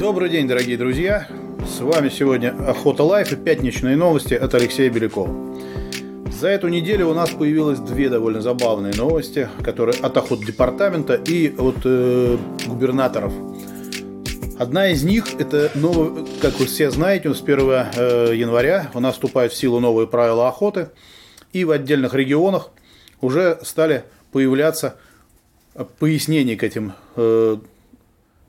Добрый день, дорогие друзья! С вами сегодня Охота Лайф и пятничные новости от Алексея Белякова. За эту неделю у нас появилось две довольно забавные новости, которые от охот департамента и от э, губернаторов. Одна из них это новый, как вы все знаете, с 1 э, января у нас вступают в силу новые правила охоты, и в отдельных регионах уже стали появляться пояснения к этим э,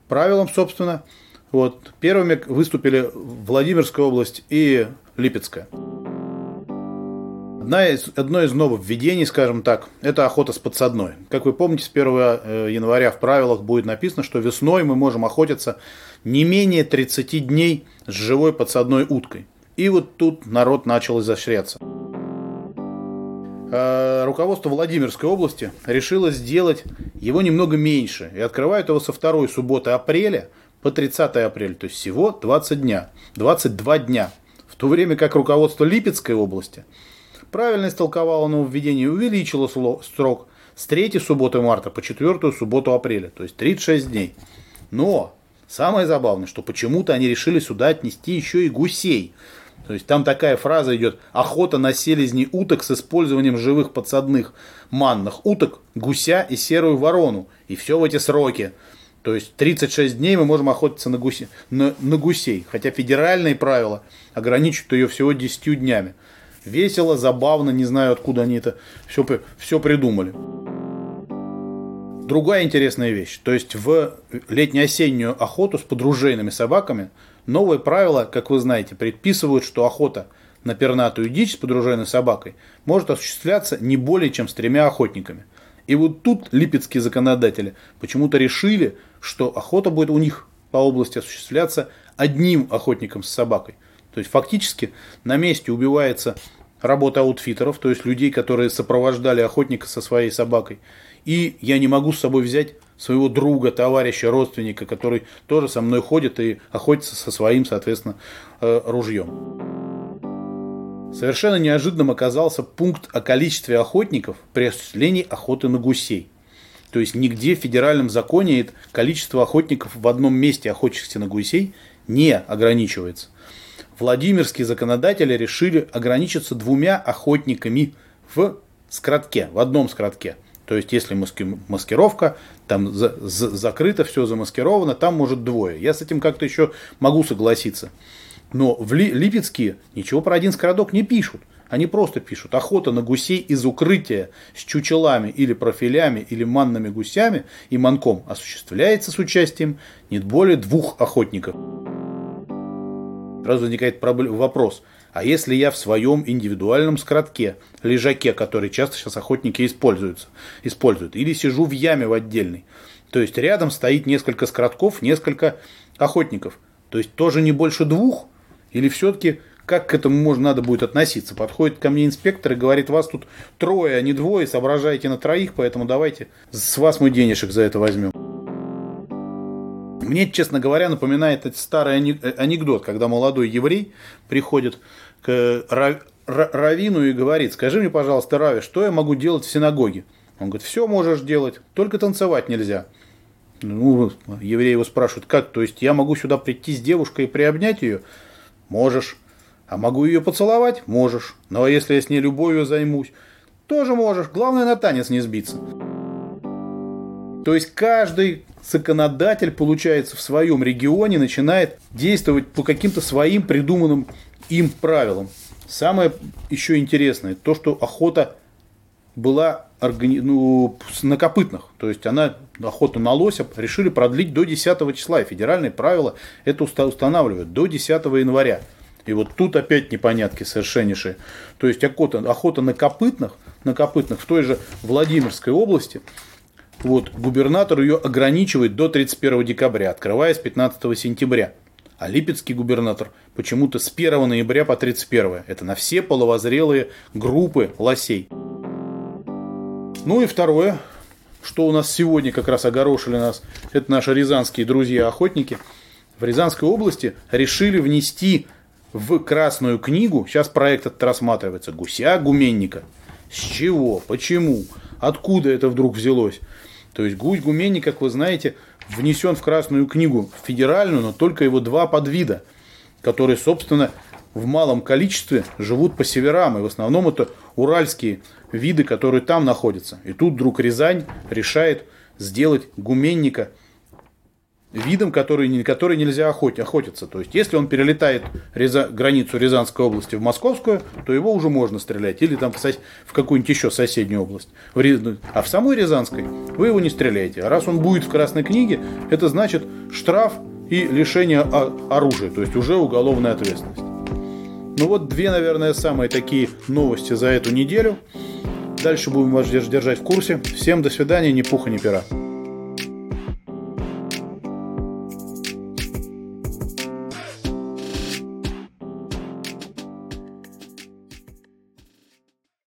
правилам, собственно. Вот. Первыми выступили Владимирская область и Липецкая. Одна из, одно из нововведений, скажем так, это охота с подсадной. Как вы помните, с 1 э, января в правилах будет написано, что весной мы можем охотиться не менее 30 дней с живой подсадной уткой. И вот тут народ начал изощряться. Э, руководство Владимирской области решило сделать его немного меньше и открывает его со второй субботы апреля – по 30 апреля, то есть всего 20 дня, 22 дня. В то время как руководство Липецкой области правильно истолковало нововведение и увеличило срок с 3 субботы марта по 4 субботу апреля, то есть 36 дней. Но самое забавное, что почему-то они решили сюда отнести еще и гусей. То есть там такая фраза идет «Охота на селезни уток с использованием живых подсадных манных уток, гуся и серую ворону». И все в эти сроки. То есть 36 дней мы можем охотиться на, гуси, на, на гусей, хотя федеральные правила ограничивают ее всего 10 днями. Весело, забавно, не знаю, откуда они это все, все придумали. Другая интересная вещь. То есть в летне-осеннюю охоту с подружейными собаками новые правила, как вы знаете, предписывают, что охота на пернатую дичь с подружейной собакой может осуществляться не более чем с тремя охотниками. И вот тут липецкие законодатели почему-то решили, что охота будет у них по области осуществляться одним охотником с собакой. То есть фактически на месте убивается работа аутфитеров, то есть людей, которые сопровождали охотника со своей собакой. И я не могу с собой взять своего друга, товарища, родственника, который тоже со мной ходит и охотится со своим, соответственно, э, ружьем. Совершенно неожиданным оказался пункт о количестве охотников при осуществлении охоты на гусей. То есть нигде в федеральном законе количество охотников в одном месте охотящихся на гусей не ограничивается. Владимирские законодатели решили ограничиться двумя охотниками в скоротке, в одном скоротке. То есть, если маски, маскировка, там за, за, закрыто, все замаскировано, там может двое. Я с этим как-то еще могу согласиться. Но в Ли, Липецке ничего про один скородок не пишут. Они просто пишут. Охота на гусей из укрытия с чучелами или профилями или манными гусями и манком осуществляется с участием не более двух охотников. Сразу возникает вопрос, а если я в своем индивидуальном скоротке, лежаке, который часто сейчас охотники используются, используют, или сижу в яме в отдельной, то есть рядом стоит несколько скоротков, несколько охотников, то есть тоже не больше двух, или все-таки как к этому можно надо будет относиться? Подходит ко мне инспектор и говорит, вас тут трое, а не двое, соображаете на троих, поэтому давайте с вас мой денежек за это возьмем. Мне, честно говоря, напоминает этот старый анекдот, когда молодой еврей приходит к Равину и говорит, скажи мне, пожалуйста, Рави, что я могу делать в синагоге? Он говорит, все можешь делать, только танцевать нельзя. Ну, еврей его спрашивает, как, то есть я могу сюда прийти с девушкой и приобнять ее? Можешь. А могу ее поцеловать? Можешь. А если я с ней любовью займусь? Тоже можешь. Главное на танец не сбиться. То есть каждый законодатель, получается, в своем регионе начинает действовать по каким-то своим придуманным им правилам. Самое еще интересное, то, что охота была органи... ну, на копытных. То есть она охоту на лося решили продлить до 10 числа. И федеральные правила это устанавливают до 10 января. И вот тут опять непонятки совершеннейшие. То есть охота, охота на копытных, на копытных в той же Владимирской области, вот, губернатор ее ограничивает до 31 декабря, открывая с 15 сентября. А Липецкий губернатор почему-то с 1 ноября по 31. Это на все половозрелые группы лосей. Ну и второе, что у нас сегодня как раз огорошили нас, это наши рязанские друзья-охотники. В Рязанской области решили внести в Красную книгу, сейчас проект этот рассматривается, гуся-гуменника. С чего? Почему? Откуда это вдруг взялось? То есть гусь-гуменник, как вы знаете, внесен в Красную книгу федеральную, но только его два подвида, которые, собственно, в малом количестве живут по северам, и в основном это уральские виды, которые там находятся. И тут вдруг Рязань решает сделать гуменника видом, который, который нельзя охот, охотиться. То есть, если он перелетает Ряза, границу Рязанской области в Московскую, то его уже можно стрелять. Или там, в какую-нибудь еще соседнюю область. А в самой Рязанской вы его не стреляете. А раз он будет в Красной книге, это значит штраф и лишение оружия. То есть, уже уголовная ответственность. Ну вот две, наверное, самые такие новости за эту неделю. Дальше будем вас держать в курсе. Всем до свидания, ни пуха, ни пера.